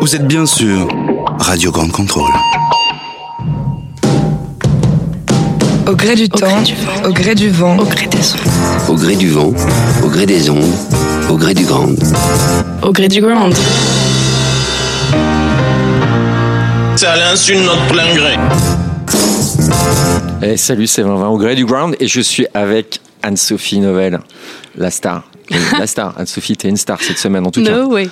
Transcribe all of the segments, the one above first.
Vous êtes bien sûr Radio Grande Contrôle. Au gré du temps, au gré du vent, au gré des ondes. Au gré du vent, au gré des ondes, au gré du grand. Au gré du grand. C'est à l'insu de notre plein gré. Eh, salut, c'est 20 au gré du ground et je suis avec Anne-Sophie Novelle, la star. La star. Anne-Sophie, t'es une star cette semaine en tout cas. No way.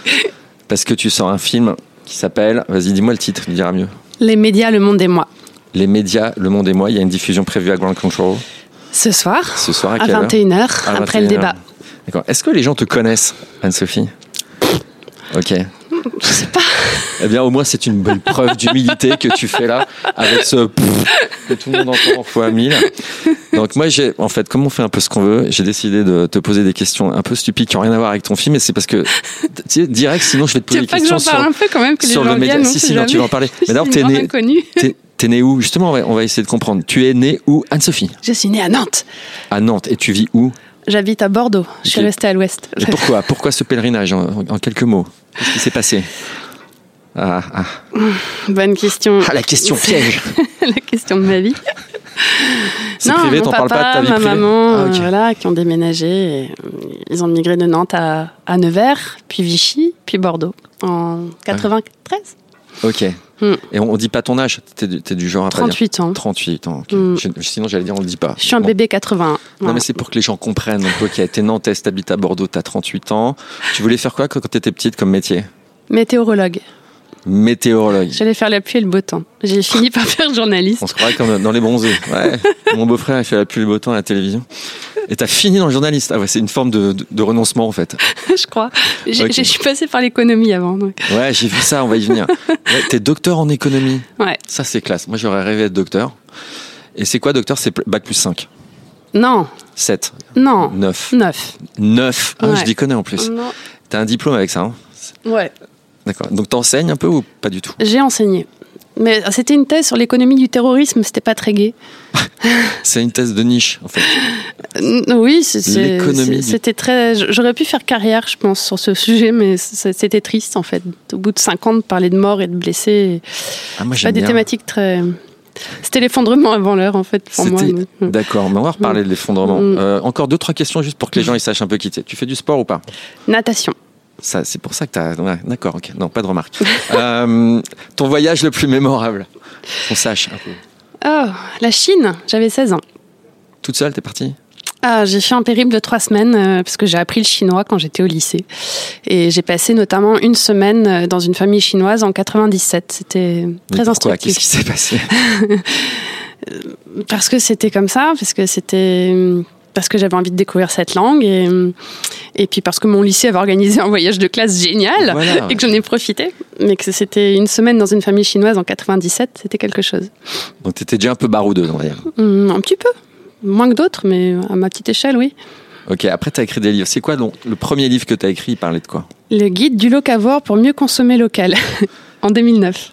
Parce que tu sors un film qui s'appelle, vas-y, dis-moi le titre, il dira mieux. Les médias, le monde et moi. Les médias, le monde et moi. Il y a une diffusion prévue à Ground Control Ce soir, ce soir à à quelle heure 21h, À après le 21h. débat. D'accord. Est-ce que les gens te connaissent, Anne-Sophie? Ok. Je sais pas. Eh bien, au moins, c'est une belle preuve d'humilité que tu fais là, avec ce pfff que tout le monde entend en fois mille. Donc, moi, j'ai, en fait, comme on fait un peu ce qu'on veut, j'ai décidé de te poser des questions un peu stupides qui n'ont rien à voir avec ton film, et c'est parce que, tu sais, direct, sinon, je vais te poser des que questions parle sur, un peu quand même, que les gens le média. Si, si, non, tu vas en parler. Mais suis t'es né, t'es, né où? Justement, on va, on va essayer de comprendre. Tu es né où, Anne-Sophie Je suis née à Nantes. À Nantes. Et tu vis où? J'habite à Bordeaux. Je suis restée à l'ouest. Et pourquoi? Pourquoi ce pèlerinage? En, en quelques mots Qu'est-ce qui s'est passé ah, ah. Bonne question. Ah, la question piège la question de ma vie. C'est non, privé, t'en parles pas de ta vie ma privée maman, Ah, ok. euh, voilà, qui ont déménagé. et, ils ont migré de Nantes à, à Nevers, puis Vichy, puis Bordeaux en 93. Ok. Hmm. Et on, on dit pas ton âge T'es du, t'es du genre à pas dire 38 ans. 38 ans. Hmm. Je- sinon, j'allais dire, on le dit pas. Je suis un Bon. bébé 81. Non, Voilà. mais c'est pour que les gens comprennent. Donc, toi qui as été nantaise, t'habites à Bordeaux, t'as 38 ans. Tu voulais faire quoi quand quand t'étais petite comme métier? Météorologue. Météorologue. J'allais faire la pluie et le beau temps. J'ai fini par faire journaliste. On se croirait comme dans les bronzés. Ouais. Mon beau-frère, il fait la pluie et le beau temps à la télévision. Et t'as fini dans le journaliste. Ah ouais, c'est une forme de, de- de renoncement, en fait. je crois. Je suis passée par l'économie avant. donc. Ouais, j'ai vu ça, on va y venir. Ouais, t'es docteur en économie. Ouais. Ça, c'est classe. Moi, j'aurais rêvé d'être docteur. Et c'est quoi, docteur? C'est bac plus 5. Non, 7. non. 9. 9. 9. Ah, Ouais. je dis connais en plus. Non. T'as un diplôme avec ça, hein Ouais. D'accord. Donc t'enseignes un peu ou pas du tout? J'ai enseigné. Mais c'était une thèse sur l'économie du terrorisme, c'était pas très gai. C'est une thèse de niche, en fait. Oui, c'était très. J'aurais pu faire carrière, je pense, sur ce sujet, mais c'était triste en fait. Au bout de 5 ans, de parler de morts et de blessés, Ah, moi, pas des bien. thématiques très. C'était l'effondrement avant l'heure en fait pour moi. Mais- D'accord, mais on va reparler de l'effondrement. Mm. Euh, encore deux, trois questions juste pour que les gens ils sachent un peu qui t'es. Tu fais du sport ou pas? Natation. Ça, c'est pour ça que t'as. ouais, D'accord, ok. Non, pas de remarque. Euh, ton voyage le plus mémorable Qu'on sache un peu. Oh, la Chine, j'avais 16 ans. Toute seule, t'es partie? Ah, j'ai fait un périple de trois semaines euh, parce que j'ai appris le chinois quand j'étais au lycée. Et j'ai passé notamment une semaine euh, dans une famille chinoise en 97. C'était très instructif. Qu'est-ce qui s'est passé? Parce que c'était comme ça, parce que c'était parce que j'avais envie de découvrir cette langue et, et puis parce que mon lycée avait organisé un voyage de classe génial Voilà. et que j'en ai profité. Mais que c'était une semaine dans une famille chinoise en 97, c'était quelque chose. Donc t'étais déjà un peu baroudeuse, on va dire. Hum, un petit peu. Moins que d'autres, mais à ma petite échelle, oui. Ok, après t'as écrit des livres. C'est quoi donc, le premier livre que t'as écrit Il parlait de quoi? Le guide du locavore pour mieux consommer local, en 2009,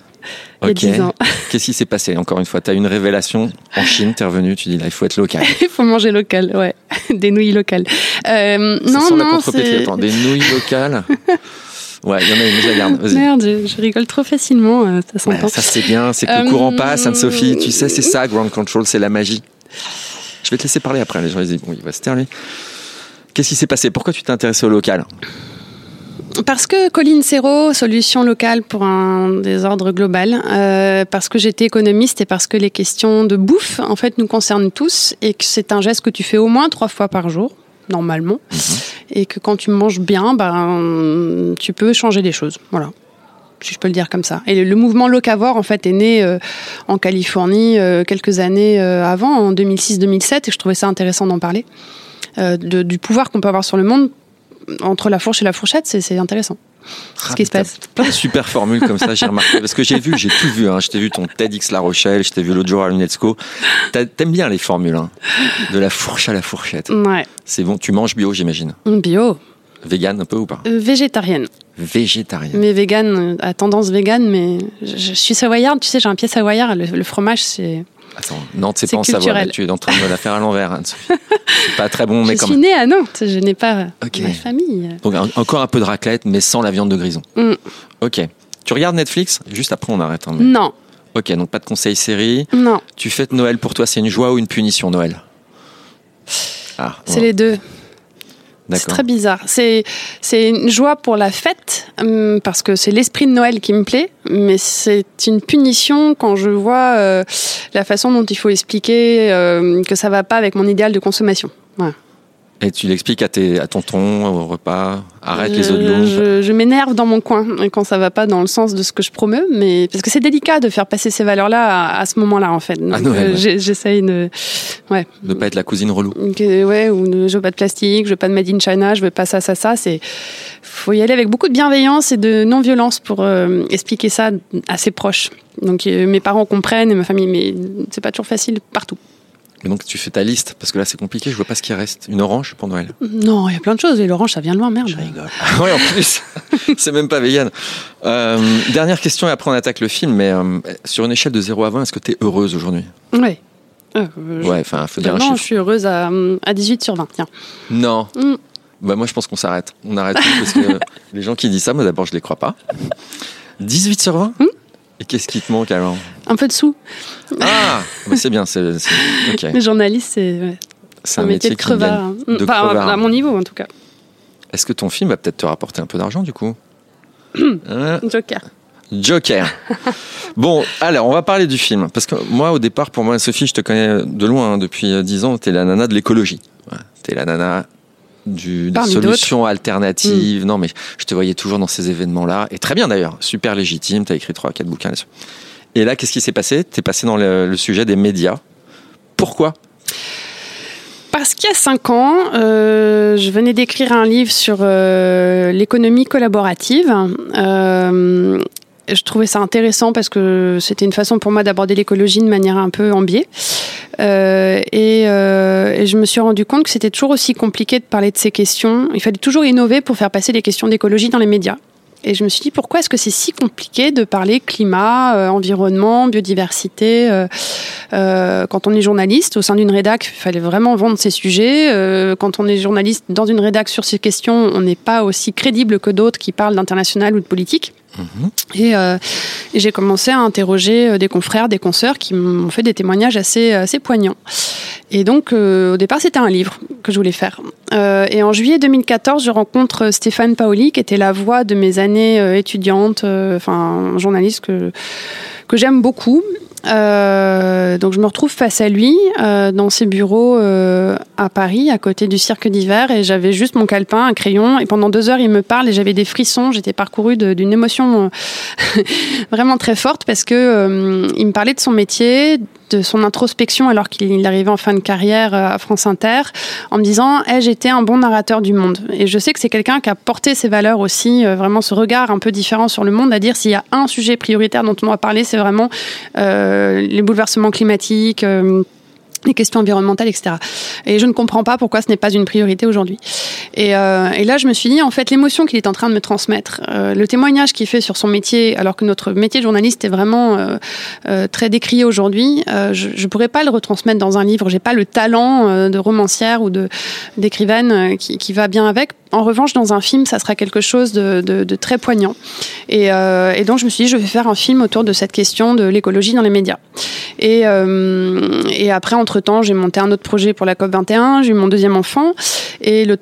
il y a Ok. 10 ans. Qu'est-ce qui s'est passé Encore une fois, t'as eu une révélation en Chine, t'es revenu, tu dis là, il faut être local. Il faut manger local, ouais. Des nouilles locales. Euh, non, la non, c'est... Attends, des nouilles locales? Ouais, il y en a une, je la garde. Vas-y. Merde, je, rigole trop facilement, euh, ça Ouais, s'entend. ça c'est bien, c'est que le Euh, courant passe, Anne-Sophie. Tu sais, c'est ça, Ground Control, c'est la magie. Je vais te laisser parler après. Les gens ils disent, bon, il va se taire lui. Qu'est-ce qui s'est passé? Pourquoi tu t'es intéressé au local? Parce que Colline Serrault, solution locale pour un désordre global, euh, parce que j'étais économiste et parce que les questions de bouffe, en fait, nous concernent tous et que c'est un geste que tu fais au moins trois fois par jour, normalement, et que quand tu manges bien, ben, tu peux changer les choses. Voilà. Si je peux le dire comme ça. Et le, le mouvement locavore, en fait, est né euh, en Californie euh, quelques années euh, avant, en 2006-2007, et je trouvais ça intéressant d'en parler, euh, de- du pouvoir qu'on peut avoir sur le monde entre la fourche et la fourchette, c'est intéressant. Ah, ce qui se passe. Plein de super formules comme ça, j'ai remarqué. Parce que j'ai vu, j'ai tout vu. Hein. Je t'ai vu ton TEDx La Rochelle, je t'ai vu l'autre jour à l'UNESCO. T'aimes bien les formules, hein. de la fourche à la fourchette. Ouais. C'est bon, tu manges bio, j'imagine. Bio, Vegan un peu ou pas? Euh, végétarienne. Végétarien. Mais vegan, euh, à tendance vegan, mais je, je suis savoyarde, tu sais, j'ai un pied savoyard. Le, le fromage, c'est. Attends, Nantes, c'est pas en Savoie. Tu es en train de me la faire à l'envers. Hein. C'est pas très bon, mais je quand suis même. née à Nantes, je n'ai pas ma famille. Donc encore un peu de raclette, mais sans la viande de grison. Mm. Ok. Tu regardes Netflix? Juste après, on arrête. hein, mais- Non, Ok, donc pas de conseils série. non, Tu fêtes Noël pour toi, c'est une joie ou une punition, Noël? Ah, c'est les deux. C'est très bizarre. C'est c'est une joie pour la fête hum, parce que c'est l'esprit de Noël qui me plaît, mais c'est une punition quand je vois euh, la façon dont il faut expliquer euh, que ça va pas avec mon idéal de consommation. Voilà. Et tu l'expliques à, tes, à tonton au repas, arrête les eaux de. Je, je m'énerve dans mon coin quand ça va pas dans le sens de ce que je promeux, mais parce que c'est délicat de faire passer ces valeurs-là à, à ce moment-là en fait. Donc, Noël, euh, ouais. j'essaye de, ouais, De pas être la cousine relou. que- ouais, ou ne- je veux pas de plastique, je veux pas de made in China, je veux pas ça, ça, ça. C'est, faut y aller avec beaucoup de bienveillance et de non-violence pour euh, expliquer ça à ses proches. Donc euh, mes parents comprennent et ma famille, mais c'est pas toujours facile partout. Et donc tu fais ta liste, parce que là c'est compliqué, je vois pas ce qui reste. Une orange pour Noël Non, il y a plein de choses. Et l'orange, ça vient de loin, merde. Ah ouais, en plus, c'est même pas vegan. Euh, dernière question et après on attaque le film, mais euh, sur une échelle de 0 à 20, est-ce que tu es heureuse aujourd'hui? Ouais. Euh, je- Ouais, enfin, faut dire un non, je chiffre. suis heureuse à, à 18 sur 20. Tiens. Non. Mm. Bah moi je pense qu'on s'arrête. On arrête parce que les gens qui disent ça, moi d'abord je les crois pas. 18 sur 20 Mm. Et qu'est-ce qui te manque alors Un peu de sous. Ah bah, C'est bien, c'est c'est-. Les journalistes, c'est ouais, C'est un, métier, de qui gagne. crevard. hein. de Enfin, crevard. à mon niveau, en tout cas. Est-ce que ton film va peut-être te rapporter un peu d'argent du coup Hein Joker. Joker. Bon, alors on va parler du film parce que moi au départ, pour moi, Sophie, je te connais de loin hein, depuis euh, 10 ans. T'es la nana de l'écologie. Ouais, T'es la nana du, des solutions alternatives. Non, mais je te voyais toujours dans ces événements-là et très bien d'ailleurs, super légitime. T'as écrit trois, quatre bouquins là-dessus. Et là, qu'est-ce qui s'est passé? T'es passé dans le, le sujet des médias. Pourquoi? Parce qu'il y a cinq ans, euh, je venais d'écrire un livre sur euh, l'économie collaborative. Euh, je trouvais ça intéressant parce que c'était une façon pour moi d'aborder l'écologie de manière un peu en biais. Euh, et, euh, et je me suis rendu compte que c'était toujours aussi compliqué de parler de ces questions. Il fallait toujours innover pour faire passer les questions d'écologie dans les médias. Et je me suis dit, pourquoi est-ce que c'est si compliqué de parler climat, euh, environnement, biodiversité euh, euh, Quand on est journaliste au sein d'une rédac, il fallait vraiment vendre ces sujets. Euh, quand on est journaliste dans une rédac sur ces questions, on n'est pas aussi crédible que d'autres qui parlent d'international ou de politique. Et, euh, et j'ai commencé à interroger euh, des confrères, des consoeurs qui m'ont fait des témoignages assez, assez poignants. Et donc, euh, au départ, c'était un livre que je voulais faire. Euh, et en juillet 2014, je rencontre Stéphane Paoli, qui était la voix de mes années euh, étudiantes, euh, enfin, journaliste que, que j'aime beaucoup. Euh, donc je me retrouve face à lui euh, dans ses bureaux euh, à Paris, à côté du cirque d'hiver, et j'avais juste mon calepin, un crayon, et pendant deux heures il me parle et j'avais des frissons. J'étais parcourue d'une émotion vraiment très forte parce que il me parlait de son métier, de son introspection alors qu'il arrivait en fin de carrière à France Inter, en me disant ai-je été un bon narrateur du monde Et je sais que c'est quelqu'un qui a porté ses valeurs aussi, vraiment ce regard un peu différent sur le monde, à dire s'il y a un sujet prioritaire dont on doit parler, c'est vraiment les bouleversements climatiques. Les questions environnementales, etc. Et je ne comprends pas pourquoi ce n'est pas une priorité aujourd'hui. Et, euh, et là, je me suis dit, en fait, l'émotion qu'il est en train de me transmettre, euh, le témoignage qu'il fait sur son métier, alors que notre métier de journaliste est vraiment euh, très décrié aujourd'hui, je ne pourrais pas le retransmettre dans un livre. J'ai pas le talent de romancière ou de d'écrivaine qui, qui va bien avec. En revanche, dans un film, ça sera quelque chose de, de, très poignant. Et, et donc, je me suis dit, je vais faire un film autour de cette question de l'écologie dans les médias. Et, et après, entre-temps, j'ai monté un autre projet pour la COP21, j'ai eu mon deuxième enfant, et le,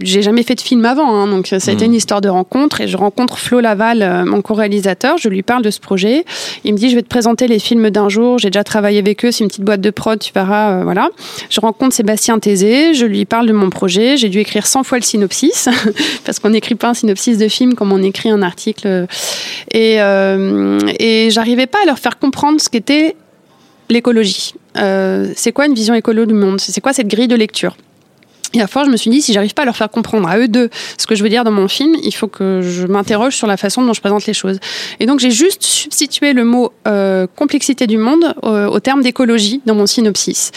j'ai jamais fait de film avant, hein, donc ça a été Mhm. une histoire de rencontre, et je rencontre Flo Laval, euh, mon co-réalisateur, je lui parle de ce projet, il me dit, je vais te présenter les films d'un jour, j'ai déjà travaillé avec eux, c'est une petite boîte de prod, tu verras, euh, voilà. Je rencontre Sébastien Tézé, je lui parle de mon projet, j'ai dû écrire 100 fois le synopsis, parce qu'on n'écrit pas un synopsis de film comme on écrit un article, et, euh, et j'arrivais pas à leur faire comprendre ce qu'était l'écologie. Euh, c'est quoi une vision écolo du monde? C'est quoi cette grille de lecture? Et à force, je me suis dit, si j'arrive pas à leur faire comprendre à eux deux ce que je veux dire dans mon film, il faut que je m'interroge sur la façon dont je présente les choses. Et donc, j'ai juste substitué le mot euh, complexité du monde euh, au terme d'écologie dans mon synopsis.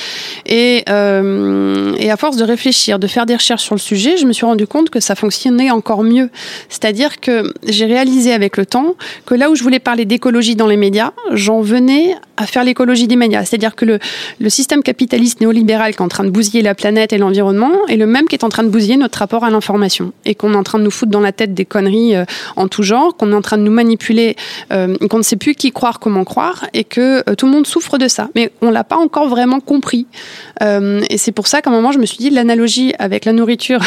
Et, euh, et à force de réfléchir, de faire des recherches sur le sujet, je me suis rendu compte que ça fonctionnait encore mieux. C'est-à-dire que j'ai réalisé avec le temps que là où je voulais parler d'écologie dans les médias, j'en venais à faire l'écologie des médias. C'est-à-dire que le, le système capitaliste néolibéral qui est en train de bousiller la planète et l'environnement est le même qui est en train de bousiller notre rapport à l'information et qu'on est en train de nous foutre dans la tête des conneries euh, en tout genre, qu'on est en train de nous manipuler, euh, qu'on ne sait plus qui croire, comment croire et que euh, tout le monde souffre de ça. Mais on l'a pas encore vraiment compris. Et c'est pour ça qu'à un moment, je me suis dit l'analogie avec la nourriture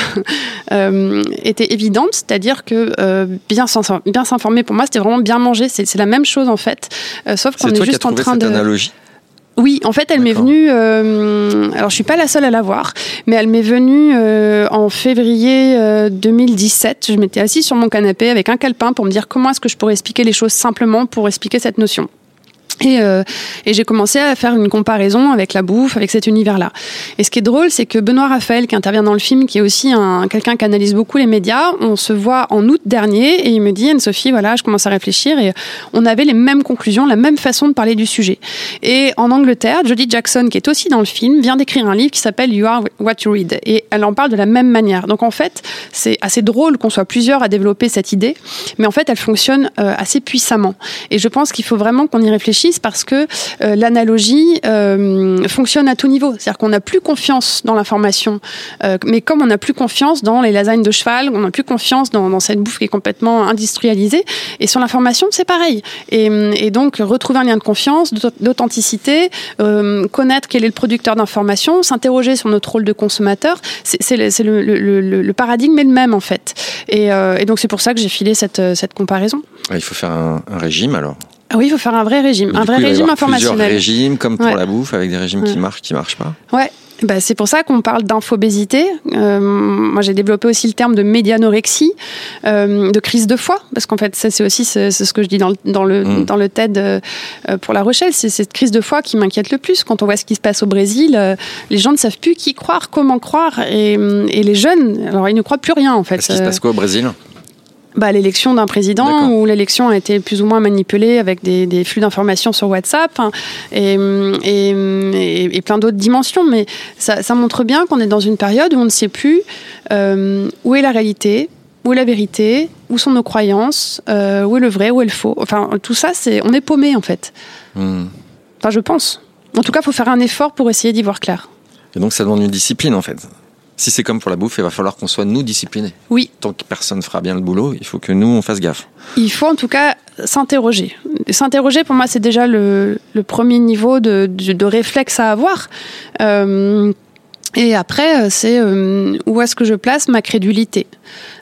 était évidente, c'est-à-dire que bien s'informer pour moi, c'était vraiment bien manger. C'est la même chose en fait, sauf qu'on est, est juste en train de. Analogie oui, en fait, elle m'est venue. Euh, alors, je suis pas la seule à la voir, mais elle m'est venue euh, en février euh, 2017. Je m'étais assise sur mon canapé avec un calepin pour me dire comment est-ce que je pourrais expliquer les choses simplement pour expliquer cette notion. Et, euh, et j'ai commencé à faire une comparaison avec la bouffe, avec cet univers-là. Et ce qui est drôle, c'est que Benoît Raphaël, qui intervient dans le film, qui est aussi un, quelqu'un qui analyse beaucoup les médias, on se voit en août dernier et il me dit, Anne-Sophie, voilà, je commence à réfléchir et on avait les mêmes conclusions, la même façon de parler du sujet. Et en Angleterre, Jodie Jackson, qui est aussi dans le film, vient d'écrire un livre qui s'appelle You Are What You Read. Et elle en parle de la même manière. Donc en fait, c'est assez drôle qu'on soit plusieurs à développer cette idée, mais en fait, elle fonctionne euh, assez puissamment. Et je pense qu'il faut vraiment qu'on y réfléchisse parce que euh, l'analogie euh, fonctionne à tout niveau. C'est-à-dire qu'on n'a plus confiance dans l'information, euh, mais comme on n'a plus confiance dans les lasagnes de cheval, on n'a plus confiance dans, cette bouffe qui est complètement industrialisée. Et sur l'information, c'est pareil. Et, donc retrouver un lien de confiance, d'authenticité, connaître quel est le producteur d'information, s'interroger sur notre rôle de consommateur, c'est le, paradigme est le même en fait. Et, donc c'est pour ça que j'ai filé cette, comparaison. Il faut faire un régime alors. Ah oui, il faut faire un vrai régime, Mais un vrai coup, il va y régime avoir informationnel. Plusieurs régimes, comme pour Ouais. la bouffe, avec des régimes qui marchent, qui marchent pas. Ouais. Bah, c'est pour ça qu'on parle d'infobésité. Euh, moi, j'ai développé aussi le terme de médianorexie, euh, de crise de foi, parce qu'en fait, ça, c'est aussi ce que je dis dans le, dans le, Mm. dans le TED euh, pour La Rochelle. C'est cette crise de foi qui m'inquiète le plus. Quand on voit ce qui se passe au Brésil, les gens ne savent plus qui croire, comment croire, et, et les jeunes, alors ils ne croient plus rien en fait. Est-ce qu'il se passe quoi au Brésil? Bah, l'élection d'un président où l'élection a été plus ou moins manipulée avec des, des flux d'informations sur WhatsApp hein, et, et, et- et plein d'autres dimensions. Mais ça, ça montre bien qu'on est dans une période où on ne sait plus euh, où est la réalité, où est la vérité, où sont nos croyances, euh, où est le vrai, où est le faux. Enfin, tout ça, c'est on est paumé en fait. Hmm. Enfin, je pense. En tout cas, il faut faire un effort pour essayer d'y voir clair. Et donc ça demande une discipline en fait. Si c'est comme pour la bouffe, il va falloir qu'on soit nous disciplinés. Oui, Tant que personne fera bien le boulot, il faut que nous on fasse gaffe. Il faut en tout cas s'interroger. S'interroger, pour moi, c'est déjà le, le premier niveau de, de, de réflexe à avoir. Euh, et après, euh, c'est euh, où est-ce que je place ma crédulité?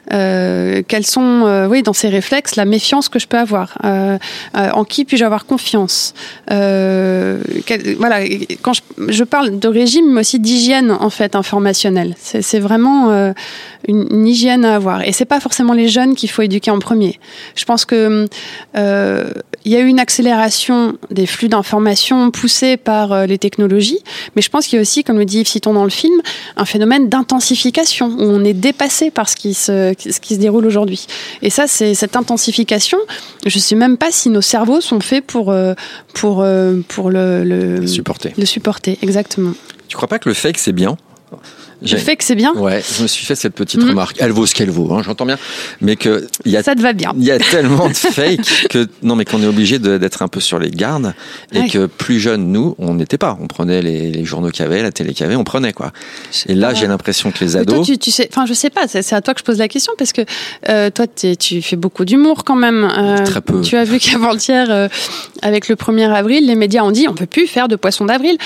Quels sont, euh, oui, dans ces réflexes, la méfiance que je peux avoir Euh, euh, En qui puis-je avoir confiance Euh, quel- Voilà, quand je, parle de régime, mais aussi d'hygiène en fait informationnelle. C'est vraiment euh, une, hygiène à avoir. Et c'est pas forcément les jeunes qu'il faut éduquer en premier. Je pense que euh, il y a eu une accélération des flux d'informations poussés par euh, les technologies, mais je pense qu'il y a aussi, comme le dit Yves Citon dans le film, un phénomène d'intensification où on est dépassé par ce qui se, ce qui se déroule aujourd'hui. Et ça, c'est cette intensification. Je sais même pas si nos cerveaux sont faits pour euh, pour euh, pour le, le Supporter. le supporter. Exactement. Tu crois pas que le fake c'est bien? Je fais que c'est bien. Ouais, je me suis fait cette petite Mhm. remarque. Elle vaut ce qu'elle vaut, hein, j'entends bien. Mais que il y a Ça te va bien. il y a tellement de fake que non mais qu'on est obligé d'être un peu sur les gardes et Ouais. que plus jeunes nous on n'était pas on prenait les, les journaux qu'il y avait la télé qu'il y avait on prenait quoi et là j'ai l'impression que les toi, ados tu, tu sais, enfin, je sais pas, c'est à toi que je pose la question parce que euh, toi, tu fais beaucoup d'humour quand même. Euh, Très peu. Tu as vu qu'avant-hier, euh, avec le 1er avril, les médias ont dit on peut plus faire de poisson d'avril.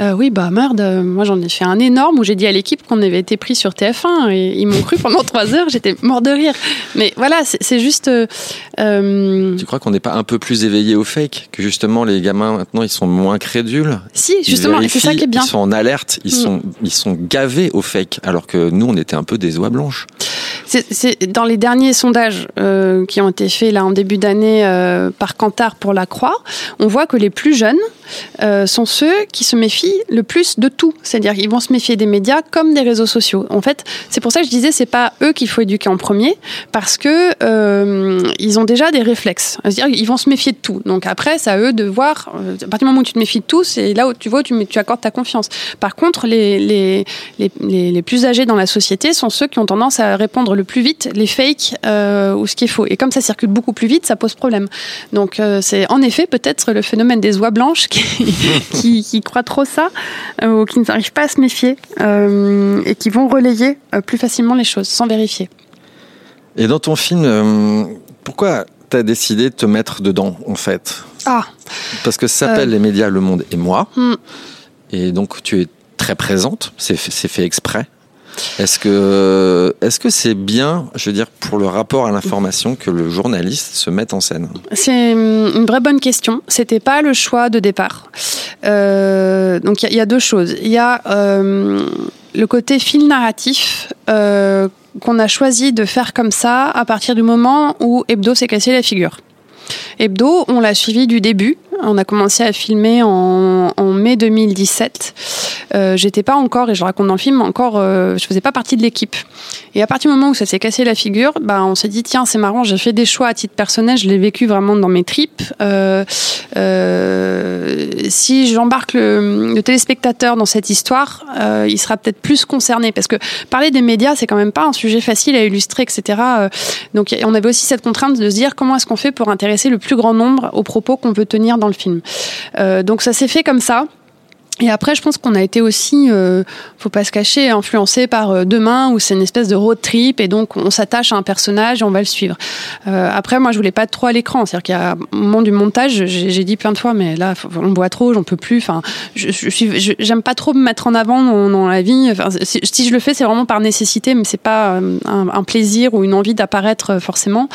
Euh, oui, bah merde, moi j'en ai fait un énorme où j'ai dit à l'équipe qu'on avait été pris sur TF1 et ils m'ont cru pendant trois heures, j'étais mort de rire. Mais voilà, c'est juste. euh, euh, tu crois qu'on n'est pas un peu plus éveillé au fake que justement les gamins maintenant ils sont moins crédules? Si, justement, c'est ça qui est bien. ils sont en alerte ils Mhm. sont ils sont gavés au fake alors que nous on était un peu des oies blanches C'est- dans les derniers sondages euh, qui ont été faits là en début d'année euh, par Kantar pour la Croix, on voit que les plus jeunes sont ceux qui se méfient le plus de tout. C'est-à-dire qu'ils vont se méfier des médias comme des réseaux sociaux. En fait, c'est pour ça que je disais, c'est pas eux qu'il faut éduquer en premier, parce que euh, ils ont déjà des réflexes. C'est-à-dire, ils vont se méfier de tout. Donc après, c'est à eux de voir. euh, à partir du moment où tu te méfies de tout, c'est là où tu vois, tu, accordes ta confiance. Par contre, les, les, les, les, plus âgés dans la société sont ceux qui ont tendance à répondre le plus vite les fakes euh, ou ce qui est faux. Et comme ça circule beaucoup plus vite, ça pose problème. Donc c'est en effet peut-être le phénomène des oies blanches qui, qui, qui croient trop ça ou qui n'arrivent pas à se méfier et qui vont relayer euh, plus facilement les choses sans vérifier. Et dans ton film, euh, pourquoi t'as décidé de te mettre dedans, en fait? Ah, Parce que ça s'appelle Euh. Les médias, le monde et moi. Hmm. Et donc, tu es très présente. C'est fait exprès. Est-ce que est-ce que c'est bien, je veux dire, pour le rapport à l'information que le journaliste se mette en scène? C'est une vraie bonne question. C'était pas le choix de départ. Euh, donc il y, a- il y a deux choses. Il y a euh, le côté fil narratif euh, qu'on a choisi de faire comme ça à partir du moment où Hebdo s'est cassé la figure. Hebdo, on l'a suivi du début. On a commencé à filmer en, mai 2017. Euh, J'étais pas encore, et je raconte dans le film, encore, euh, je faisais pas partie de l'équipe. Et à partir du moment où ça s'est cassé la figure, bah, on s'est dit tiens c'est marrant, j'ai fait des choix à titre personnel, je l'ai vécu vraiment dans mes tripes. Euh, si j'embarque le, le téléspectateur dans cette histoire, il sera peut-être plus concerné parce que parler des médias c'est quand même pas un sujet facile à illustrer, etc. Donc on avait aussi cette contrainte de se dire comment est-ce qu'on fait pour intéresser le plus grand nombre aux propos qu'on peut tenir dans le film. Euh, donc ça s'est fait comme ça. Et après, je pense qu'on a été aussi, euh, faut pas se cacher, influencé par euh, Demain, où c'est une espèce de road trip, et donc on s'attache à un personnage et on va le suivre. Euh, après, moi, je voulais pas trop à l'écran, c'est-à-dire qu'il y a au moment du montage, j'ai dit plein de fois, mais là, faut- on boit trop, j'en peux plus. Enfin, je, je suis, j'aime pas trop me mettre en avant dans, dans la vie. Enfin, si, je le fais, c'est vraiment par nécessité, mais c'est pas euh, un, un plaisir ou une envie d'apparaître euh, forcément.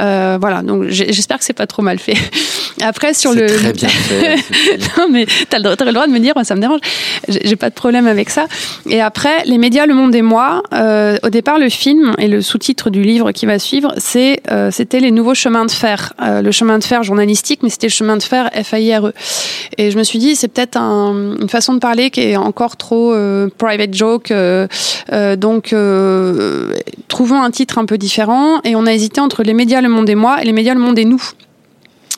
Euh, voilà, donc j'espère que c'est pas trop mal fait. Après, sur le très bien fait. non, mais t'as le, droit- t'as le droit de me dire, ça me dérange. J'ai pas de problème avec ça. Et après, les médias, le monde et moi. euh, au départ, le film et le sous-titre du livre qui va suivre, euh, c'était les nouveaux chemins de fer, Euh, le chemin de fer journalistique, mais c'était le chemin de fer F-A-I-R-E. Et je me suis dit, c'est peut-être un- une façon de parler qui est encore trop private joke. donc, trouvons un titre un peu différent. Et on a hésité entre les médias, le monde et moi, et les médias, le monde et nous.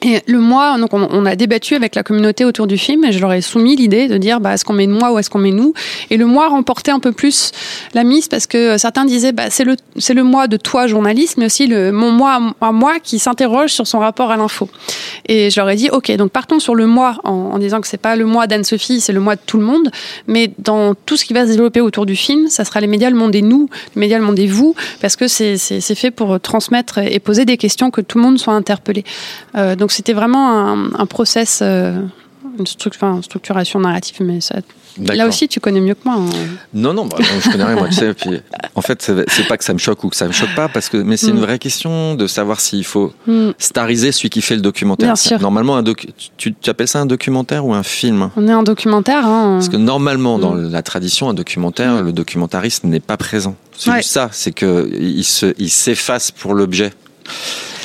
Et le moi, donc on, a débattu avec la communauté autour du film et je leur ai soumis l'idée de dire bah, est-ce qu'on met moi ou est-ce qu'on met nous? Et le moi remportait un peu plus la mise parce que certains disaient bah, c'est le c'est le moi de toi journaliste mais aussi le mon moi à moi qui s'interroge sur son rapport à l'info. Et je leur ai dit ok donc partons sur le moi en, en disant que c'est pas le moi d'Anne-Sophie c'est le moi de tout le monde mais dans tout ce qui va se développer autour du film ça sera les médias le monde et nous les médias le monde et vous parce que c'est c'est fait pour transmettre et poser des questions que tout le monde soit interpellé. Euh, donc c'était vraiment un, un process, euh, une, struc- une structuration narrative, mais ça, là aussi tu connais mieux que moi. hein. Non, non, bah, bon, je connais rien, moi, tu sais. Puis, en fait, c'est pas que ça me choque ou que ça me choque pas, parce que, mais c'est une Mm. vraie question de savoir s'il faut Hmm. stariser celui qui fait le documentaire. Bien sûr. Normalement, un docu- tu, tu appelles ça un documentaire ou un film? On est un documentaire. Hein. Parce que normalement, dans Mm. la tradition, un documentaire, le documentariste n'est pas présent. C'est Ouais. juste ça, c'est que il se, il s'efface pour l'objet.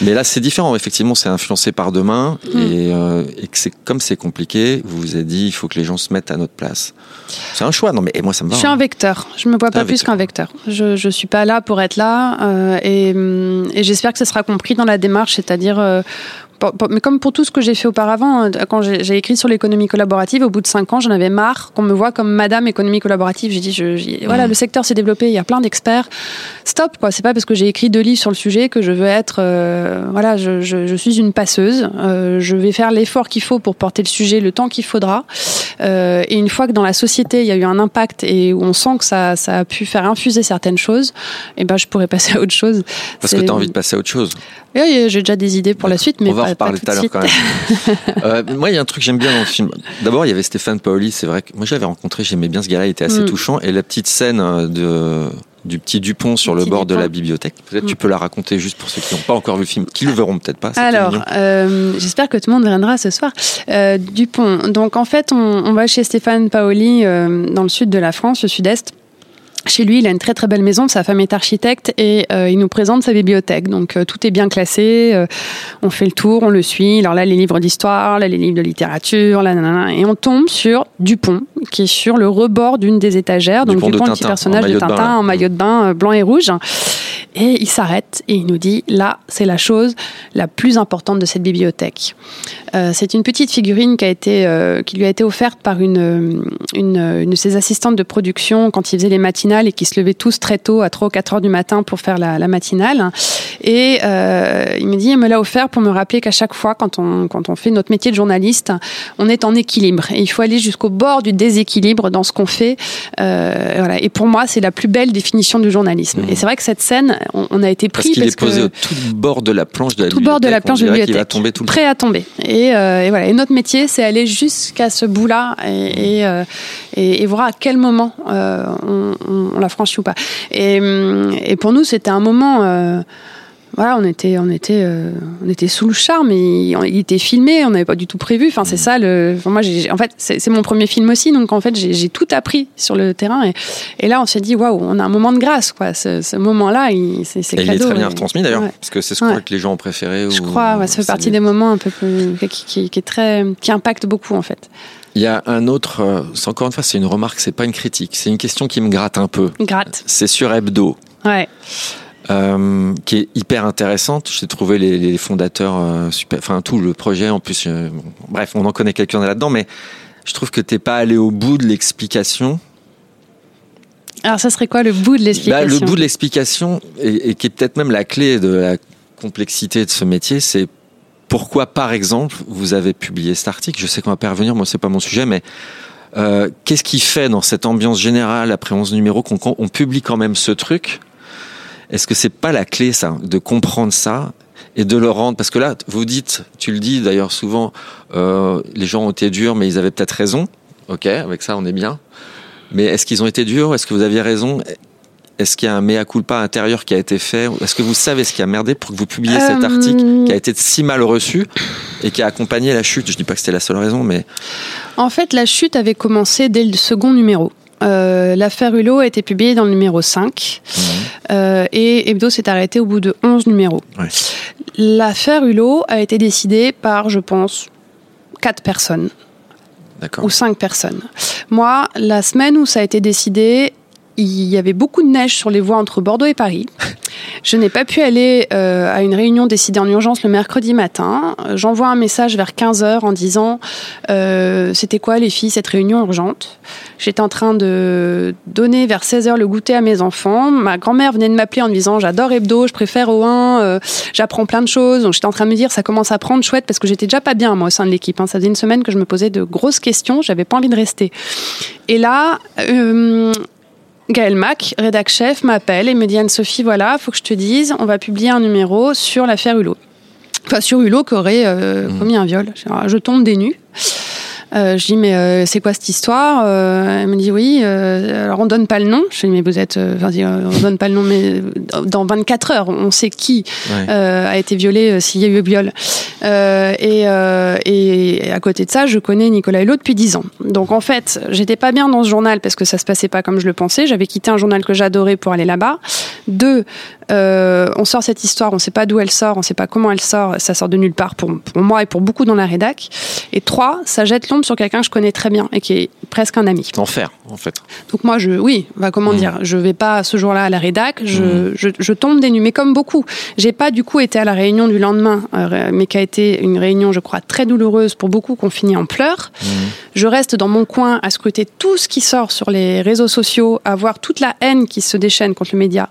Mais là, c'est différent. Effectivement, c'est influencé par demain Mm. et, euh, et que c'est comme c'est compliqué, vous vous êtes dit, il faut que les gens se mettent à notre place. C'est un choix. Non, mais et moi, ça me va. Je suis hein. un vecteur. Je me vois pas plus qu'un vecteur. Je je suis pas là pour être là euh, et, et j'espère que ce sera compris dans la démarche, c'est-à-dire. Pour- pour- mais comme pour tout ce que j'ai fait auparavant, euh, quand j'ai écrit sur l'économie collaborative, au bout de cinq ans, j'en avais marre qu'on me voit comme Madame économie collaborative. J'ai dit, je, j'ai- voilà, le secteur s'est développé, il y a plein d'experts. Stop, quoi. C'est pas parce que j'ai écrit deux livres sur le sujet que je veux être, euh, voilà, je, suis une passeuse. Euh, je vais faire l'effort qu'il faut pour porter le sujet le temps qu'il faudra. Euh, et une fois que dans la société il y a eu un impact et où on sent que ça, ça a pu faire infuser certaines choses, et ben je pourrais passer à autre chose. Parce que tu as envie de passer à autre chose. Oui, j'ai déjà des idées pour la suite, mais On va en reparler tout à l'heure quand même. Euh, moi, il y a un truc que j'aime bien dans le film. D'abord, il y avait Stéphane Paoli. C'est vrai que moi, je l'avais rencontré. J'aimais bien ce gars-là. Il était assez Mm. touchant. Et la petite scène euh, de du petit Dupont sur Le bord de la bibliothèque. Peut-être Mm. tu peux la raconter juste pour ceux qui n'ont pas encore vu le film, qui le verront peut-être pas. Alors, euh, j'espère que tout le monde viendra ce soir. Euh, Dupont. Donc, en fait, on, on va chez Stéphane Paoli euh, dans le sud de la France, le sud-est. Chez lui, il a une très très belle maison, sa femme est architecte et euh, il nous présente sa bibliothèque. Donc euh, tout est bien classé, euh, on fait le tour, on le suit. Alors là, les livres d'histoire, là, les livres de littérature, là, nanana, et on tombe sur Dupont, qui est sur le rebord d'une des étagères. Donc Dupont de Dupont, le Tintin, petit personnage de de Tintin en maillot de bain euh, blanc et rouge. Et il s'arrête et il nous dit là, c'est la chose la plus importante de cette bibliothèque. Euh, c'est une petite figurine qui a été, euh, qui lui a été offerte par une, euh, une, une de ses assistantes de production quand il faisait les matinales et qui se levaient tous très tôt à 3 ou 4 heures du matin pour faire la, la matinale. Et euh, il me dit, il me l'a offert pour me rappeler qu'à chaque fois, quand on, quand on fait notre métier de journaliste, on est en équilibre. Et il faut aller jusqu'au bord du déséquilibre dans ce qu'on fait. Voilà. Et pour moi, c'est la plus belle définition du journalisme. Et c'est vrai que cette scène, on, on a été Parce pris qu'il parce, est posé au tout bord de la planche de la tout bord de la planche de qu'il bibliothèque. va tomber tout le. Prêt à tomber. Et, euh, et voilà. Et notre métier, c'est aller jusqu'à ce bout-là et, et, euh, et- et voir à quel moment euh, on, on- on l'a franchi ou pas. Et, hum, et pour nous, c'était un moment. euh, voilà, on était, on était, euh, on était sous le charme. Et il, il était filmé, on n'avait pas du tout prévu. Enfin, Mm. c'est ça. Le, enfin, moi, j'ai, en fait, c'est, c'est mon premier film aussi, donc en fait, j'ai, j'ai tout appris sur le terrain. Et, et là, on s'est dit, waouh, on a un moment de grâce, quoi. Ce, ce moment-là, il, c'est, c'est Et il est cadeau, très bien et- retransmis d'ailleurs, ouais. parce que c'est ce Ouais. que les gens ont préféré. Je ou- crois, ouais, ça fait c'est partie des- moments un peu plus, qui, qui, qui est très, qui impacte beaucoup en fait. Il y a un autre, euh, c'est encore une fois, c'est une remarque, c'est pas une critique, c'est une question qui me gratte un peu. Gratte. C'est sur Hebdo. Ouais. Euh, qui est hyper intéressante. J'ai trouvé les, les fondateurs euh, super, enfin tout le projet en plus. euh, bon, bref, on en connaît quelqu'un là-dedans, mais je trouve que t'es pas allé au bout de l'explication. Alors ça serait quoi le bout de Bah, l'explication? le bout de l'explication et, et qui est peut-être même la clé de la complexité de ce métier, c'est pourquoi, par exemple, vous avez publié cet article. Je sais qu'on va pas revenir, moi c'est pas mon sujet, mais euh, qu'est-ce qui fait dans cette ambiance générale après 11 numéros qu'on qu'on- on publie quand même ce truc Est-ce que c'est pas la clé, ça, de comprendre ça et de le rendre? Parce que là, vous dites, tu le dis d'ailleurs souvent, euh, les gens ont été durs, mais ils avaient peut-être raison. Ok, avec ça, on est bien. Mais est-ce qu'ils ont été durs? Est-ce que vous aviez raison? Est-ce qu'il y a un mea culpa intérieur qui a été fait? Est-ce que vous savez ce qui a merdé pour que vous publiez cet Euh, article qui a été si mal reçu et qui a accompagné la chute? Je dis pas que c'était la seule raison, mais En fait, la chute avait commencé dès le second numéro. Euh, L'affaire Hulot a été publiée dans le numéro 5 euh, et Hebdo s'est arrêté au bout de 11 numéros. Ouais. L'affaire Hulot a été décidée par, je pense, quatre personnes d'accord. ou cinq personnes. Moi, la semaine où ça a été décidé, il y avait beaucoup de neige sur les voies entre Bordeaux et Paris. Je n'ai pas pu aller euh, à une réunion décidée en urgence le mercredi matin. J'envoie un message vers 15h en disant euh, c'était quoi les filles cette réunion urgente? J'étais en train de donner vers 16h le goûter à mes enfants. Ma grand-mère venait de m'appeler en me disant j'adore Hebdo, je préfère au 1, euh, j'apprends plein de choses. Donc j'étais en train de me dire ça commence à prendre chouette parce que j'étais déjà pas bien moi au sein de l'équipe. hein. Ça faisait une semaine que je me posais de grosses questions, j'avais pas envie de rester. Et là, Gaël Mac, rédac chef, m'appelle et me dit Anne-Sophie, voilà, faut que je te dise, on va publier un numéro sur l'affaire Hulot. Enfin, sur Hulot qui aurait euh, commis un viol. Je tombe des nues. Euh, je dis mais euh, c'est quoi cette histoire? Euh, Elle me dit oui. euh, alors on donne pas le nom. Je dis mais vous êtes. euh, Enfin, on donne pas le nom, mais dans 24 heures, on sait qui Ouais. euh, a été violé s'il y a eu viol. Euh, et, euh, et à côté de ça, je connais Nicolas Hulot depuis 10 ans. Donc en fait, j'étais pas bien dans ce journal parce que ça se passait pas comme je le pensais. J'avais quitté un journal que j'adorais pour aller là-bas. Deux, euh, on sort cette histoire, on sait pas d'où elle sort, on sait pas comment elle sort, ça sort de nulle part pour, pour moi et pour beaucoup dans la rédac. Et trois, ça jette l'ombre sur quelqu'un que je connais très bien et qui est presque un ami. L'enfer, en fait. Donc moi, je, oui, bah, comment Mm. dire, je vais pas ce jour-là à la rédac, je, Mm. je, je tombe des nues, mais comme beaucoup. J'ai pas du coup été à la réunion du lendemain, euh, mais qui a été une réunion, je crois, très douloureuse pour beaucoup, qu'on finit en pleurs. Mm. Je reste dans mon coin à scruter tout ce qui sort sur les réseaux sociaux, à voir toute la haine qui se déchaîne contre le média,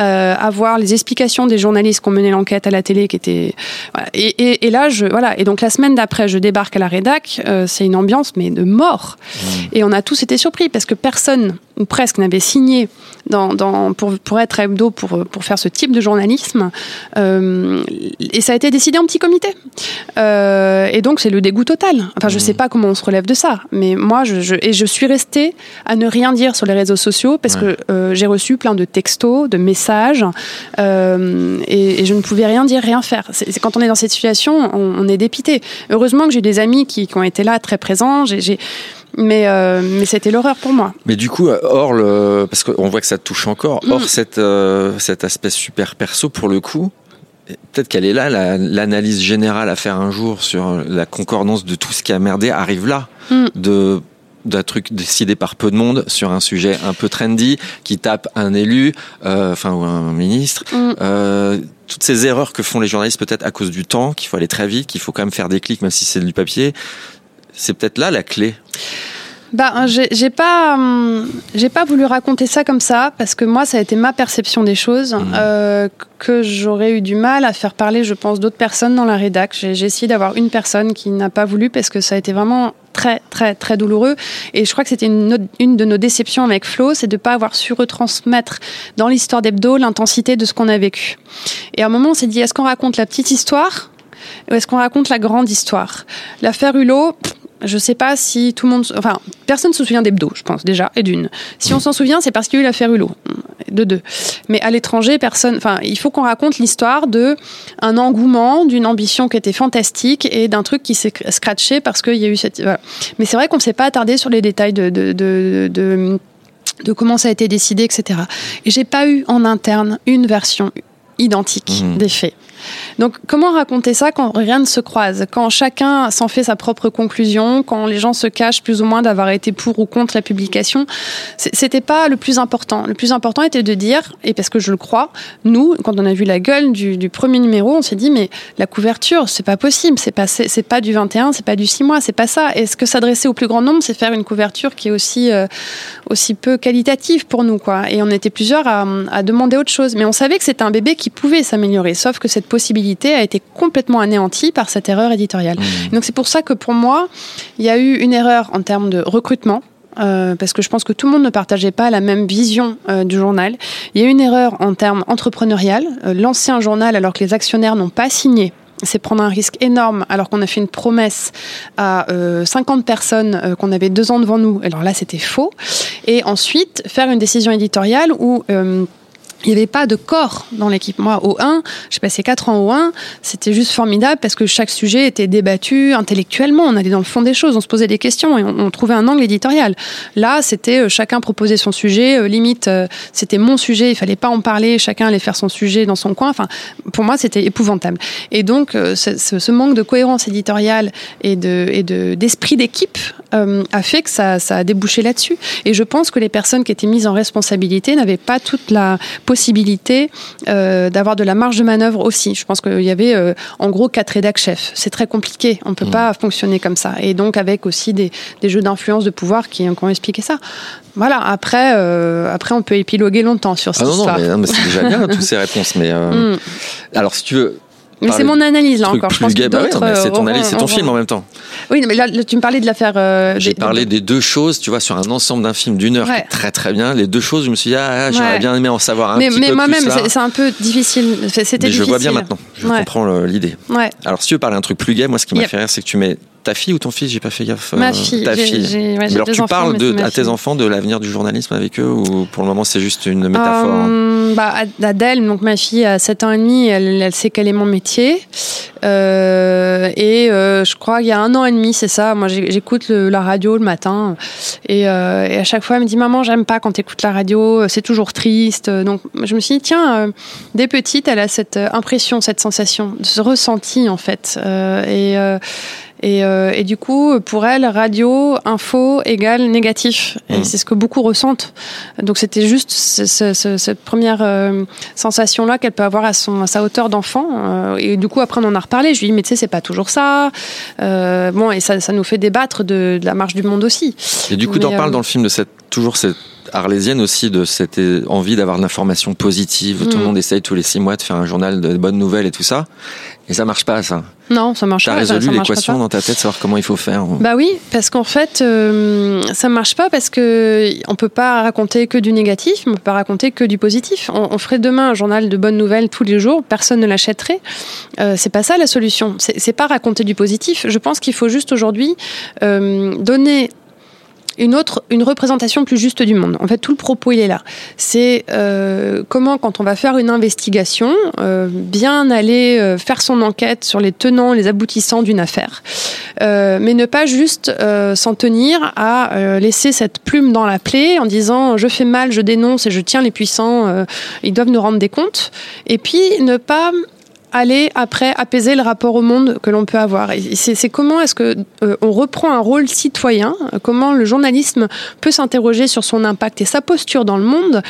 euh, à voir les explications des journalistes qui ont mené l'enquête à la télé, qui étaient voilà. et, et, et là je voilà et donc la semaine d'après je débarque à la rédac, euh, c'est une ambiance mais de mort et on a tous été surpris parce que personne ou presque n'avait signé dans, dans, pour, pour être à hebdo, pour, pour faire ce type de journalisme. Euh, et ça a été décidé en petit comité. Euh, et donc, c'est le dégoût total. Enfin, je sais pas comment on se relève de ça. Mais moi, je, je, et je suis restée à ne rien dire sur les réseaux sociaux parce Ouais. que j'ai reçu plein de textos, de messages, euh, et, et je ne pouvais rien dire, rien faire. C'est quand on est dans cette situation, on, on est dépité. Heureusement que j'ai des amis qui, qui ont été là, très présents. J'ai- Mais, euh, mais c'était l'horreur pour moi. Mais du coup, hors le, parce qu'on voit que ça te touche encore, hors Mm. cette, euh, cet aspect super perso, pour le coup, peut-être qu'elle est là, la- l'analyse générale à faire un jour sur la concordance de tout ce qui a merdé arrive là. Mm. De d'un truc décidé par peu de monde sur un sujet un peu trendy qui tape un élu, euh, enfin ou un ministre. Mm. Euh, toutes ces erreurs que font les journalistes peut-être à cause du temps, qu'il faut aller très vite, qu'il faut quand même faire des clics même si c'est du papier. C'est peut-être là la clé. Bah, j'ai j'ai pas, hum, j'ai pas voulu raconter ça comme ça parce que moi, ça a été ma perception des choses Mhm. euh, que j'aurais eu du mal à faire parler, je pense, d'autres personnes dans la rédac. J'ai essayé d'avoir une personne qui n'a pas voulu parce que ça a été vraiment très, très, très douloureux. Et je crois que c'était une, une de nos déceptions avec Flo, c'est de pas avoir su retransmettre dans l'histoire d'Hebdo l'intensité de ce qu'on a vécu. Et à un moment, on s'est dit, est-ce qu'on raconte la petite histoire ou est-ce qu'on raconte la grande histoire? L'affaire Hulot, je sais pas si tout le monde. Enfin, personne se souvient d'Hebdo, je pense, déjà, et d'une. Si on s'en souvient, c'est parce qu'il y a eu l'affaire Hulot, de deux. Mais à l'étranger, personne. Enfin, il faut qu'on raconte l'histoire de un engouement, d'une ambition qui était fantastique et d'un truc qui s'est scratché parce qu'il y a eu cette. voilà. Mais c'est vrai qu'on ne s'est pas attardé sur les détails de. de, de, de de comment ça a été décidé, etc. Et j'ai pas eu en interne une version identique Mhm. des faits. Donc, comment raconter ça quand rien ne se croise, quand chacun s'en fait sa propre conclusion, quand les gens se cachent plus ou moins d'avoir été pour ou contre la publication? C'était pas le plus important. Le plus important était de dire, et parce que je le crois, nous, quand on a vu la gueule du, premier numéro, on s'est dit mais la couverture, c'est pas possible, c'est pas c'est pas du 21, c'est pas du 6 mois, c'est pas ça. Est-ce que s'adresser au plus grand nombre, c'est faire une couverture qui est aussi euh, aussi peu qualitative pour nous quoi? Et on était plusieurs à, à demander autre chose, mais on savait que c'était un bébé qui pouvait s'améliorer, sauf que cette possibilité a été complètement anéantie par cette erreur éditoriale. Donc c'est pour ça que pour moi, il y a eu une erreur en termes de recrutement. euh, parce que je pense que tout le monde ne partageait pas la même vision euh, du journal. Il y a eu une erreur en termes entrepreneurial. Euh, lancer un journal alors que les actionnaires n'ont pas signé, c'est prendre un risque énorme alors qu'on a fait une promesse à euh, 50 personnes euh, qu'on avait deux ans devant nous. Alors là, c'était faux. Et ensuite, faire une décision éditoriale où... euh, il n'y avait pas de corps dans l'équipe. Moi, au 1, j'ai passé 4 ans au 1, c'était juste formidable parce que chaque sujet était débattu intellectuellement. On allait dans le fond des choses, on se posait des questions et on, trouvait un angle éditorial. Là, c'était euh, chacun proposait son sujet, euh, limite, euh, c'était mon sujet, il fallait pas en parler, chacun allait faire son sujet dans son coin. Enfin, pour moi, c'était épouvantable. Et donc, ce, ce- manque de cohérence éditoriale et de et de- d'esprit d'équipe a fait que ça, ça a débouché là-dessus. Et je pense que les personnes qui étaient mises en responsabilité n'avaient pas toute la possibilité euh, d'avoir de la marge de manœuvre aussi. Je pense qu'il y avait euh, en gros quatre rédac chefs. C'est très compliqué. On peut pas fonctionner comme ça. Et donc avec aussi des, des jeux d'influence de pouvoir qui, ont expliqué ça. Voilà. Après, euh, après on peut épiloguer longtemps sur cette Ah non, non, mais, c'est déjà bien toutes ces réponses. Mais euh, Mm. alors, si tu veux. Mais c'est mon analyse là encore. Je plus pense que bah ouais, mais c'est ton analyse, c'est ton film en même temps. Oui, mais là, tu me parlais de l'affaire. euh, J'ai parlé des deux choses, tu vois, sur un ensemble d'un film d'une heure, Ouais. qui est très très bien. Les deux choses, je me suis dit, ah, j'aurais Ouais. bien aimé en savoir un mais petit mais peu moi-même, plus là. c'est c'est un peu difficile. C'était Mais je difficile. vois bien maintenant. Je comprends l'idée. Alors, si tu veux parler un truc plus gay, moi, ce qui m'a fait rire, c'est que tu mets ta fille ou ton fils, j'ai pas fait gaffe. Ma euh, fille. Ta fille. alors, tu enfants, parles de, à tes enfants de l'avenir du journalisme avec eux ou pour le moment c'est juste une métaphore Euh, bah, Ad- Adèle, donc ma fille a 7 ans et demi, elle, elle sait quel est mon métier. Euh, et euh, je crois qu'il y a un an et demi, c'est ça. Moi, j'écoute la radio le matin. Et, et à chaque fois, elle me dit Maman, j'aime pas quand tu écoutes la radio, c'est toujours triste. Donc, je me suis dit Tiens, dès petite, elle a cette impression, cette sensation, ce ressenti, en fait. Et. Et, euh, et du coup, pour elle, radio, info égale négatif. Et Mhm. c'est ce que beaucoup ressentent. Donc c'était juste ce- ce- ce- cette première euh, sensation-là qu'elle peut avoir à, son, à sa hauteur d'enfant. Euh, et du coup, après, on en a reparlé. Je lui ai dit, mais tu sais, c'est pas toujours ça. Euh, bon, et ça, ça nous fait débattre de, de la marche du monde aussi. Et du coup, t'en parles euh, dans le film de cette toujours cette arlésienne aussi de cette envie d'avoir de l'information positive. Tout le Mm. monde essaye tous les six mois de faire un journal de bonnes nouvelles et tout ça. Et ça marche pas, ça. Non, ça marche T'as pas. ça- résolu l'équation dans ta tête, savoir comment il faut faire. Bah oui, parce qu'en fait, euh, ça marche pas parce que on peut pas raconter que du négatif, on peut pas raconter que du positif. On, on ferait demain un journal de bonnes nouvelles tous les jours, personne ne l'achèterait. Euh, c'est pas ça la solution. C'est pas raconter du positif. Je pense qu'il faut juste aujourd'hui euh, donner une autre, une représentation plus juste du monde. En fait, tout le propos il est là. C'est euh, comment, quand on va faire une investigation, euh, bien aller euh, faire son enquête sur les tenants, les aboutissants d'une affaire, mais ne pas juste s'en tenir à laisser cette plume dans la plaie en disant je fais mal, je dénonce et je tiens les puissants, ils doivent nous rendre des comptes, et puis ne pas aller après apaiser le rapport au monde que l'on peut avoir. C'est comment est-ce que euh, on reprend un rôle citoyen, comment le journalisme peut s'interroger sur son impact et sa posture dans le monde,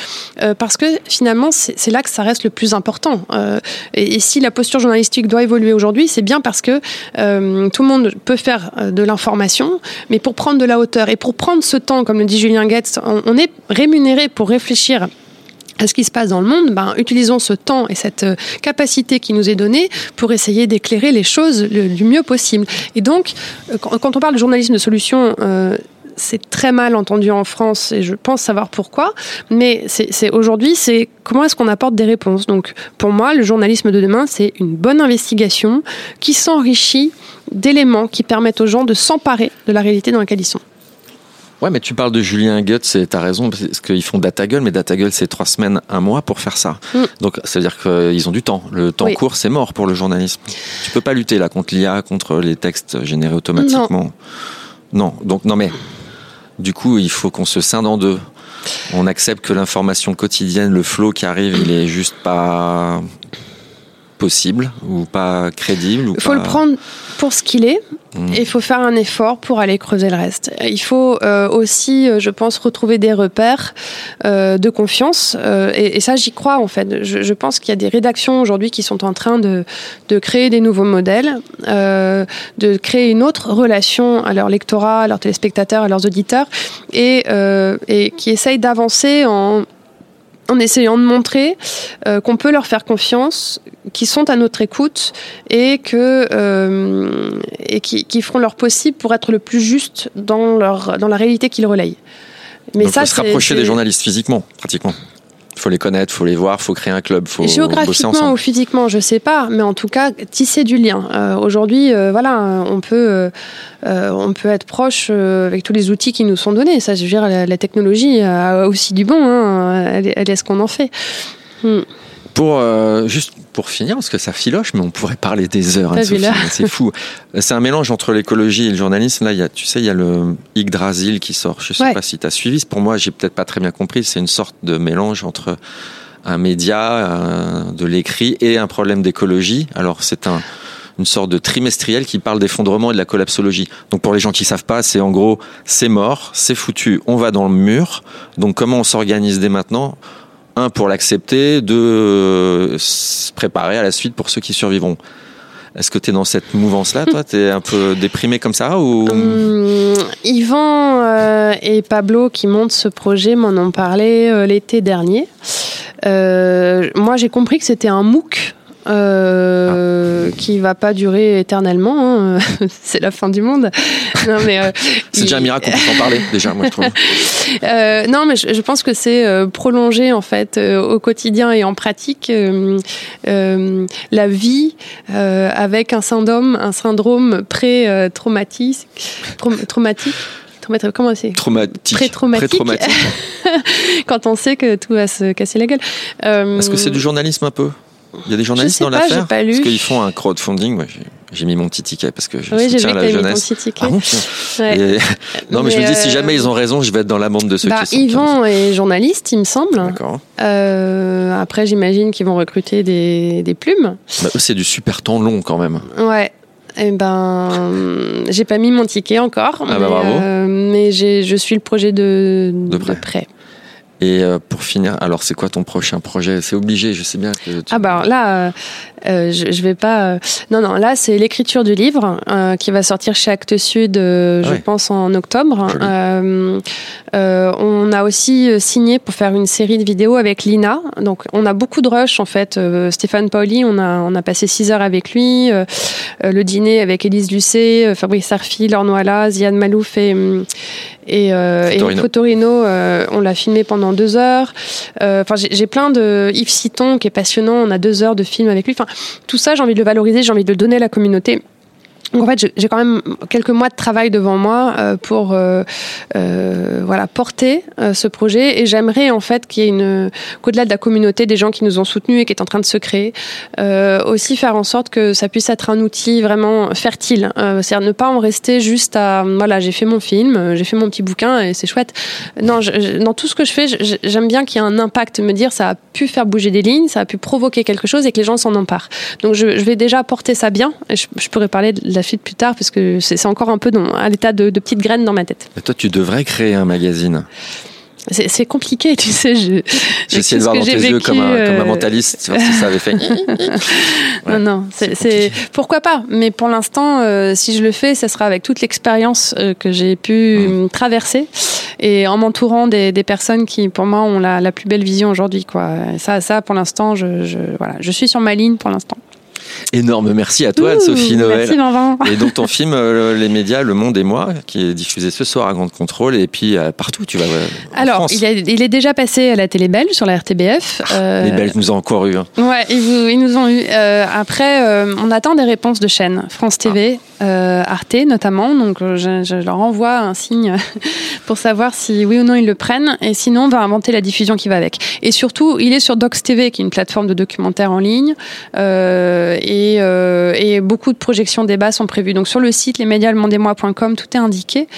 euh, parce que finalement c'est là que ça reste le plus important. Euh, et, et si la posture journalistique doit évoluer aujourd'hui, c'est bien parce que euh, tout le monde peut faire euh, de l'information, mais pour prendre de la hauteur et pour prendre ce temps, comme le dit Julien Goetz, on, on est rémunéré pour réfléchir à ce qui se passe dans le monde, ben, utilisons ce temps et cette euh, capacité qui nous est donnée pour essayer d'éclairer les choses le, du mieux possible. Et donc, euh, quand, on parle de journalisme de solution, euh, c'est très mal entendu en France et je pense savoir pourquoi. Mais c'est- aujourd'hui, c'est comment est-ce qu'on apporte des réponses. Donc, pour moi, le journalisme de demain, c'est une bonne investigation qui s'enrichit d'éléments qui permettent aux gens de s'emparer de la réalité dans laquelle ils sont. Ouais, mais tu parles de Julien Guts et t'as raison, parce qu'ils font Data Gueule, mais Data Gueule, c'est trois semaines, un mois pour faire ça. Mm. Donc, ça veut dire qu'ils ont du temps. Le temps Oui. court, c'est mort pour le journalisme. Tu peux pas lutter là contre l'IA, contre les textes générés automatiquement. Non. Donc, non, mais du coup, il faut qu'on se scinde en deux. On accepte que l'information quotidienne, le flot qui arrive, il est juste pas possible ou pas crédible. Il faut pas- le prendre pour ce qu'il est Mm. et il faut faire un effort pour aller creuser le reste. Il faut euh, aussi, euh, je pense, retrouver des repères euh, de confiance euh, et, et ça, j'y crois en fait. Je, je pense qu'il y a des rédactions aujourd'hui qui sont en train de, de créer des nouveaux modèles, de créer une autre relation à leur lectorat, à leurs téléspectateurs, à leurs auditeurs et, et qui essayent d'avancer en en essayant de montrer euh, qu'on peut leur faire confiance, qu'ils sont à notre écoute et que euh, et qui, qui feront leur possible pour être le plus juste dans leur dans la réalité qu'ils relayent. Mais Donc, ça, faut se rapprocher des journalistes physiquement, pratiquement. Il faut les connaître, faut les voir, faut créer un club, faut Géographiquement ou physiquement, je sais pas, mais en tout cas tisser du lien. Euh, Aujourd'hui, euh, voilà, on peut, euh, on peut être proche avec tous les outils qui nous sont donnés. Ça, je veux dire, la, la technologie a aussi du bon. Hein, elle, est- elle est ce qu'on en fait. Hmm. Pour euh, juste pour finir, parce que ça filoche, mais on pourrait parler des heures. C'est fou. C'est un mélange entre l'écologie et le journalisme. Là, il y a, tu sais, il y a le Yggdrasil qui sort. Je sais Ouais. pas si tu as suivi. Pour moi, j'ai peut-être pas très bien compris. C'est une sorte de mélange entre un média, un- de l'écrit et un problème d'écologie. Alors, c'est un une sorte de trimestriel qui parle d'effondrement et de la collapsologie. Donc pour les gens qui savent pas, c'est en gros, c'est mort, c'est foutu, on va dans le mur. Donc comment on s'organise dès maintenant? Un pour l'accepter, deux se préparer à la suite pour ceux qui survivront. Est-ce que tu es dans cette mouvance-là, toi? Tu es un peu déprimé comme ça ou Hum, Yvan euh, et Pablo qui montent ce projet m'en ont parlé euh, l'été dernier. Euh, moi, j'ai compris que c'était un MOOC. Euh, qui va pas durer éternellement, hein. c'est la fin du monde. Non mais euh, C'est il- déjà un miracle qu'on puisse en parler, déjà, moi je trouve. euh, non, mais je, je pense que c'est euh, prolonger en fait au quotidien et en pratique la vie avec un syndrome, un syndrome pré-traumatique, traumatique. Traumati- Comment c'est? Traumatique. Pré-traumatique. Pré-traumatique. Quand on sait que tout va se casser la gueule. Euh, Est-ce que c'est du journalisme un peu? Il y a des journalistes dans l'affaire. Parce qu'ils font un crowdfunding. J'ai- mis mon petit ticket parce que je Oui, vu soutiens que la t'avais mis ton jeunesse. petit ticket. Ah bon. Ouais. Et- Non, mais, je me dis, si euh, jamais ils ont raison, je vais être dans la bande de ceux Bah, qui sont. Yvan est journaliste, il me semble. Euh, après, j'imagine qu'ils vont recruter des, des plumes. Bah, c'est du super temps long quand même. Ouais. Eh ben, j'ai pas mis mon ticket encore, Ah bah mais, bravo. euh, mais je suis le projet de, De près. Et euh, pour finir, alors c'est quoi ton prochain projet? C'est obligé, je sais bien que. tu- Ah bah là, euh, euh, je, je vais pas. euh, non non, là c'est l'écriture du livre euh, qui va sortir chez Actes Sud, euh, je pense en octobre. Euh, euh, on a aussi euh, signé pour faire une série de vidéos avec Lina. Donc on a beaucoup de rush en fait. Euh, Stéphane Pauli, on a on a passé six heures avec lui. Euh, euh, le dîner avec Élise Lucet, euh, Fabrice Sarfi, Laure Noala, Ziane Malouf et hum, et, euh, et Fotorino. Fotorino, euh, on l'a filmé pendant deux heures. Euh, Enfin, j'ai j'ai plein de Yves Citon qui est passionnant. On a deux heures de film avec lui. Enfin, tout ça, j'ai envie de le valoriser, j'ai envie de le donner à la communauté. Donc en fait, j'ai quand même quelques mois de travail devant moi euh, pour euh, euh, voilà porter ce projet et j'aimerais en fait qu'il y ait une qu'au-delà de la communauté des gens qui nous ont soutenus et qui est en train de se créer, aussi faire en sorte que ça puisse être un outil vraiment fertile. C'est-à-dire ne pas en rester juste à voilà j'ai fait mon film, j'ai fait mon petit bouquin et c'est chouette. Non, dans tout ce que je fais, j'aime bien qu'il y ait un impact, me dire ça a pu faire bouger des lignes, ça a pu provoquer quelque chose et que les gens s'en emparent. Donc je, vais déjà porter ça bien. Je, pourrais parler de suite plus tard parce que c'est encore un peu dans, à l'état de, de petites graines dans ma tête. Toi, tu devrais créer un magazine. C'est compliqué, tu sais. Je, J'ai essayé de voir dans tes j'ai yeux comme un, vécu, comme un euh, mentaliste, voir si ça avait fait. Non, non, c'est pourquoi pas. Mais pour l'instant, euh, si je le fais, ça sera avec toute l'expérience euh, que j'ai pu Mmh. traverser et en m'entourant des, des personnes qui, pour moi, ont la, la plus belle vision aujourd'hui. Quoi. Et Ça, ça, pour l'instant, je, je, voilà, je suis sur ma ligne pour l'instant. Énorme merci à toi, Ouh, Sophie Noël. Merci, Vincent. Et donc ton film euh, Les médias, Le Monde et moi, qui est diffusé ce soir à Grande Contrôle et puis euh, partout, tu vas euh, Alors, il, est- il est déjà passé à la télé belge sur la RTBF. Euh, Les Belges nous ont encore eu. hein. Ouais, ils, vous- ils nous ont eu. Après, on attend des réponses de chaînes. France TV, euh, Arte notamment. Donc, je, je leur envoie un signe pour savoir si oui ou non ils le prennent. Et sinon, on va inventer la diffusion qui va avec. Et surtout, il est sur Docs TV, qui est une plateforme de documentaires en ligne. Euh, et, euh, et beaucoup de projections débats sont prévues. Donc, sur le site lesmédiaslemondez-moi.com, tout est indiqué.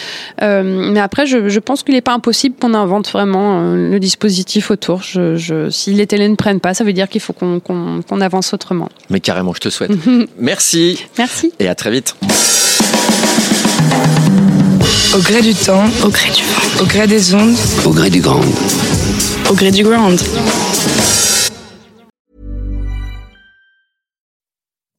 Euh, mais après, je, je pense qu'il n'est pas impossible qu'on invente vraiment euh, le dispositif autour. Je, je, si les télés ne prennent pas, ça veut dire qu'il faut qu'on qu'on- qu'on avance autrement. Mais carrément, je te souhaite. Merci Merci. et à très vite. Au gré du temps, au gré du vent, au gré des ondes, Au gré du grand. au gré du ground.